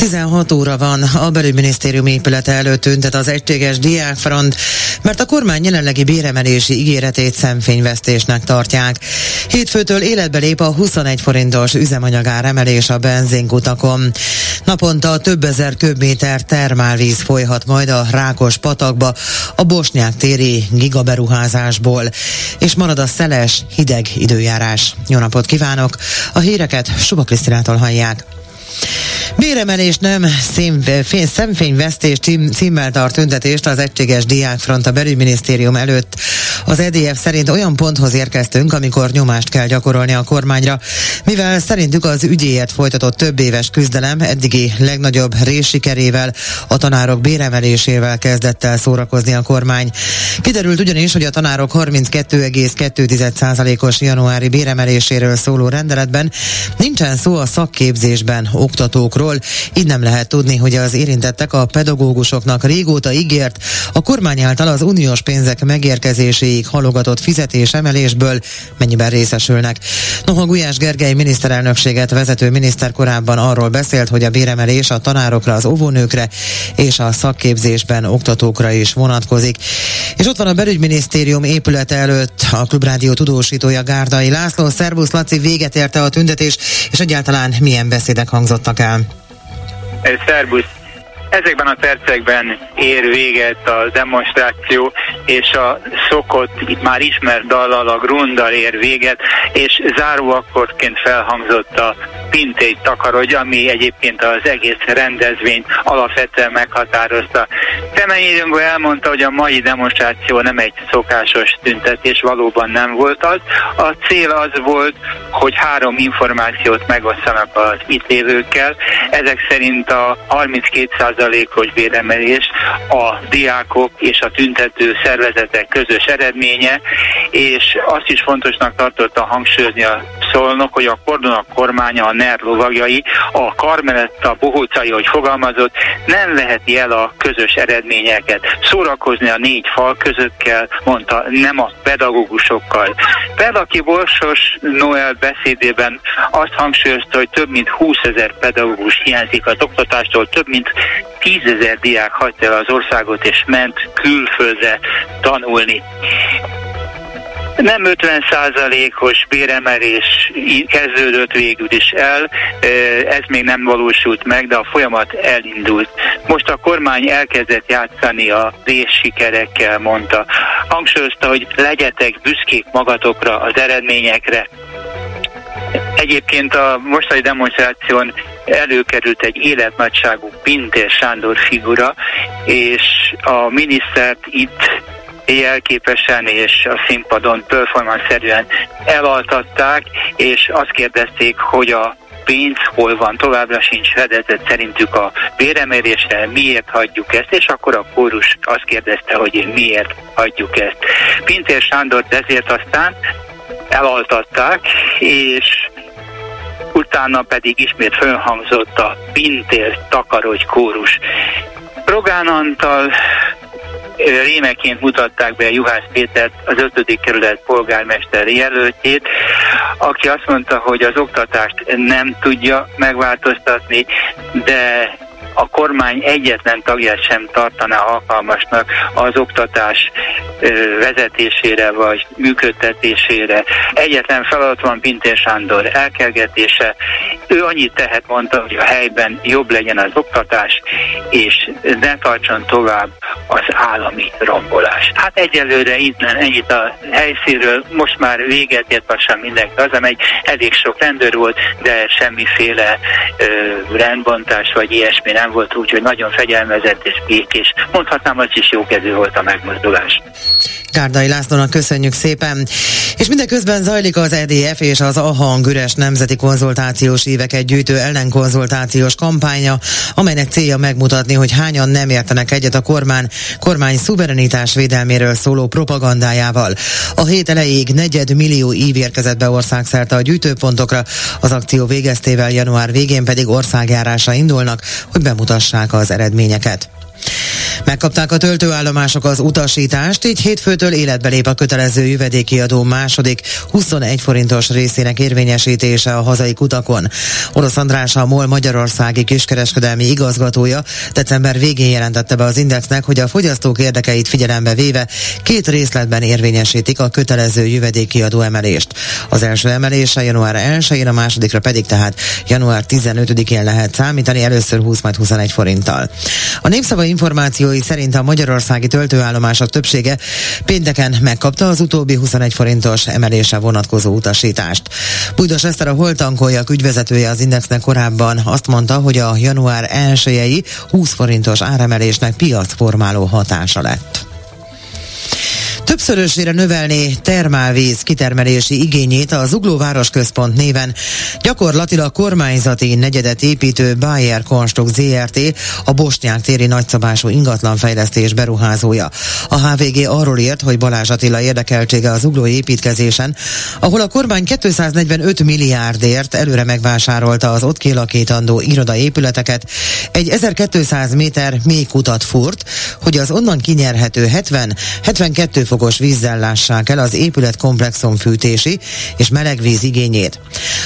16 óra van, a belügyminisztérium épülete előtt tüntet az egységes diákfront, mert a kormány jelenlegi béremelési ígéretét szemfényvesztésnek tartják. Hétfőtől életbe lép a 21 forintos üzemanyagár emelés a benzinkutakon. Naponta több ezer köbméter termálvíz folyhat majd a Rákos patakba a Bosnyák téri gigaberuházásból, és marad a szeles, hideg időjárás. Jó napot kívánok! A híreket Suba Krisztinától hallják. Béremelés nem szemfényvesztés címmel tart tüntetést az Egységes Diákfront a belügyminisztérium előtt. Az EDF szerint olyan ponthoz érkeztünk, amikor nyomást kell gyakorolni a kormányra, mivel szerintük az ügyéért folytatott több éves küzdelem eddigi legnagyobb részsikerével, a tanárok béremelésével kezdett el szórakozni a kormány. Kiderült ugyanis, hogy a tanárok 32,2%-os januári béremeléséről szóló rendeletben nincsen szó a szakképzésben oktatókról, így nem lehet tudni, hogy az érintettek a pedagógusoknak régóta ígért a kormány által az uniós pénzek megérkezéséig halogatott fizetésemelésből mennyiben részesülnek. Noha Gulyás Gergely miniszterelnökséget vezető miniszter korábban arról beszélt, hogy a béremelés a tanárokra, az óvónőkre és a szakképzésben oktatókra is vonatkozik. És ott van a belügyminisztérium épülete előtt a Klubrádió tudósítója Gárdai László. Szervusz Laci, véget érte a tüntetés, és egyáltalán milyen beszédek hangzottak el? Szerbusz! Ezekben a percekben ér véget a demonstráció, és a szokott, itt már ismert dallal, a grundal ér véget, és záróakkorként felhangzott a pintégy takarodj, ami egyébként az egész rendezvényt alapvetően meghatározta. Kemény elmondta, hogy a mai demonstráció nem egy szokásos tüntetés, valóban nem volt az. A cél az volt, hogy három információt megosszanak az itt lévőkkel. Ezek szerint a 32%-os védemelés, a diákok és a tüntető szervezetek közös eredménye, és azt is fontosnak tartotta hangsúlyozni a szólnok, hogy a kordonak kormánya, a NER lovagjai, a Karmeletta bohócai, hogy fogalmazott, nem veheti el a közös eredményeket. Szórakozni a négy fal között kell, mondta, nem a pedagógusokkal. Pedaki Borsos Noel beszédében azt hangsúlyozta, hogy több mint 20 ezer pedagógus hiányzik az oktatástól, több mint 10 ezer diák hagyta el az országot és ment külföldre tanulni. Nem 50 százalékos béremelés kezdődött végül is el, ez még nem valósult meg, de a folyamat elindult. Most a kormány elkezdett játszani a részsikerekkel, mondta. Hangsúlyozta, hogy legyetek büszkék magatokra, az eredményekre. Egyébként a mostani demonstráción előkerült egy életnagyságú Pintér Sándor figura, és a minisztert itt jelképesen és a színpadon performance-szerűen elaltatták, és azt kérdezték, hogy a pénz hol van, továbbra sincs fedezet szerintük a béremérésre, miért hagyjuk ezt, és akkor a kórus azt kérdezte, hogy miért hagyjuk ezt. Pintér Sándor ezért aztán elaltatták, és utána pedig ismét fölhangzott a Pintér takarodj kórus. Rogán Antal rémeként mutatták be Juhász Pétert, az 5. kerület polgármester jelöltjét, aki azt mondta, hogy az oktatást nem tudja megváltoztatni, de a kormány egyetlen tagját sem tartaná alkalmasnak az oktatás vezetésére vagy működtetésére. Egyetlen feladat van Pintér Sándor elkergetése. Ő annyit tehet, mondta, hogy a helyben jobb legyen az oktatás, és ne tartson tovább az állami rombolás. Hát egyelőre innen ennyit a helyszínről, most már véget ért lassan mindenki hazamegy, elég sok rendőr volt, de semmiféle ö, rendbontás vagy ilyesmi nem volt, úgyhogy nagyon fegyelmezett és békés. Mondhatnám, az is jókedvű volt a megmozdulás. Gárdai Lászlónak köszönjük szépen. És mindeközben zajlik az EDF és az AHANG üres nemzeti konzultációs éveket gyűjtő ellenkonzultációs kampánya, amelynek célja megmutatni, hogy hányan nem értenek egyet a kormány, kormány szuverenitás védelméről szóló propagandájával. A hét elejéig negyed millió ív érkezett be országszerte a gyűjtőpontokra, az akció végeztével január végén pedig országjárása indulnak, hogy bemutassák az eredményeket. Megkapták a töltőállomások az utasítást, így hétfőtől életbe lép a kötelező jövedéki adó második 21 forintos részének érvényesítése a hazai kutakon. Orosz András a MOL Magyarországi kiskereskedelmi igazgatója december végén jelentette be az Indexnek, hogy a fogyasztók érdekeit figyelembe véve két részletben érvényesítik a kötelező jövedéki adó emelést. Az első emelése január 1-én, a másodikra pedig tehát január 15-én lehet számítani, először 20 majd 21 forinttal. A népszava információi szerint a magyarországi töltőállomások többsége pénteken megkapta az utóbbi 21 forintos emelése vonatkozó utasítást. Bújdos Eszter a Holtankoljak ügyvezetője az Indexnek korábban azt mondta, hogy a január 1 20 forintos áremelésnek piacformáló hatása lett többszörösére növelni termálvíz kitermelési igényét az Zugló Városközpont néven gyakorlatilag kormányzati negyedet építő Bayer Konstrukt ZRT a Bosnyák téri nagyszabású ingatlanfejlesztés beruházója. A HVG arról írt, hogy Balázs Attila érdekeltsége az Zugló építkezésen, ahol a kormány 245 milliárdért előre megvásárolta az ott kialakítandó irodaépületeket, egy 1200 méter mély kutat furt, hogy az onnan kinyerhető 70-72 fok fokos vízzel lássák el az épületkomplexum fűtési és melegvíz igényét.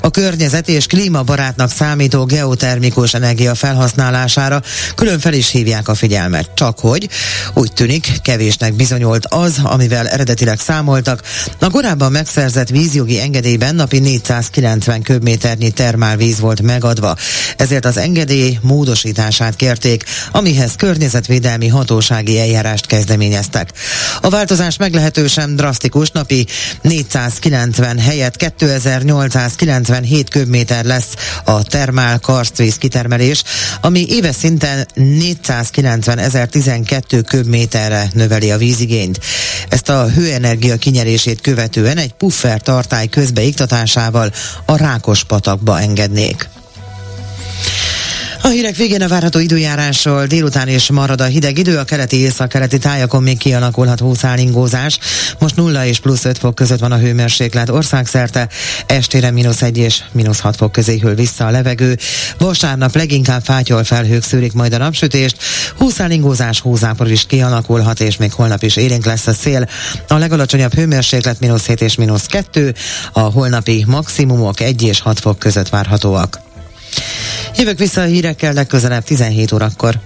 A környezet és klímabarátnak számító geotermikus energia felhasználására külön fel is hívják a figyelmet. Csak hogy úgy tűnik, kevésnek bizonyult az, amivel eredetileg számoltak. A korábban megszerzett vízjogi engedélyben napi 490 köbméternyi termálvíz volt megadva. Ezért az engedély módosítását kérték, amihez környezetvédelmi hatósági eljárást kezdeményeztek. A változás meglehetősen drasztikus, napi 490 helyett 2897 köbméter lesz a termál karstvíz kitermelés, ami éves szinten 490 ezer 12 köbméterre növeli a vízigényt. Ezt a hőenergia kinyerését követően egy puffer tartály közbeiktatásával a Rákos patakba engednék. A hírek végén a várható időjárásról délután is marad a hideg idő, a keleti észak-keleti tájakon még kialakulhat húszálingózás. Most 0 és plusz 5 fok között van a hőmérséklet országszerte, estére mínusz 1 és mínusz 6 fok közé hűl vissza a levegő. Vasárnap leginkább fátyol felhők szűrik majd a napsütést, húszálingózás húzápor is kialakulhat, és még holnap is élénk lesz a szél. A legalacsonyabb hőmérséklet mínusz 7 és mínusz 2, a holnapi maximumok 1 és 6 fok között várhatóak. Jövök vissza a hírekkel legközelebb 17 órakor.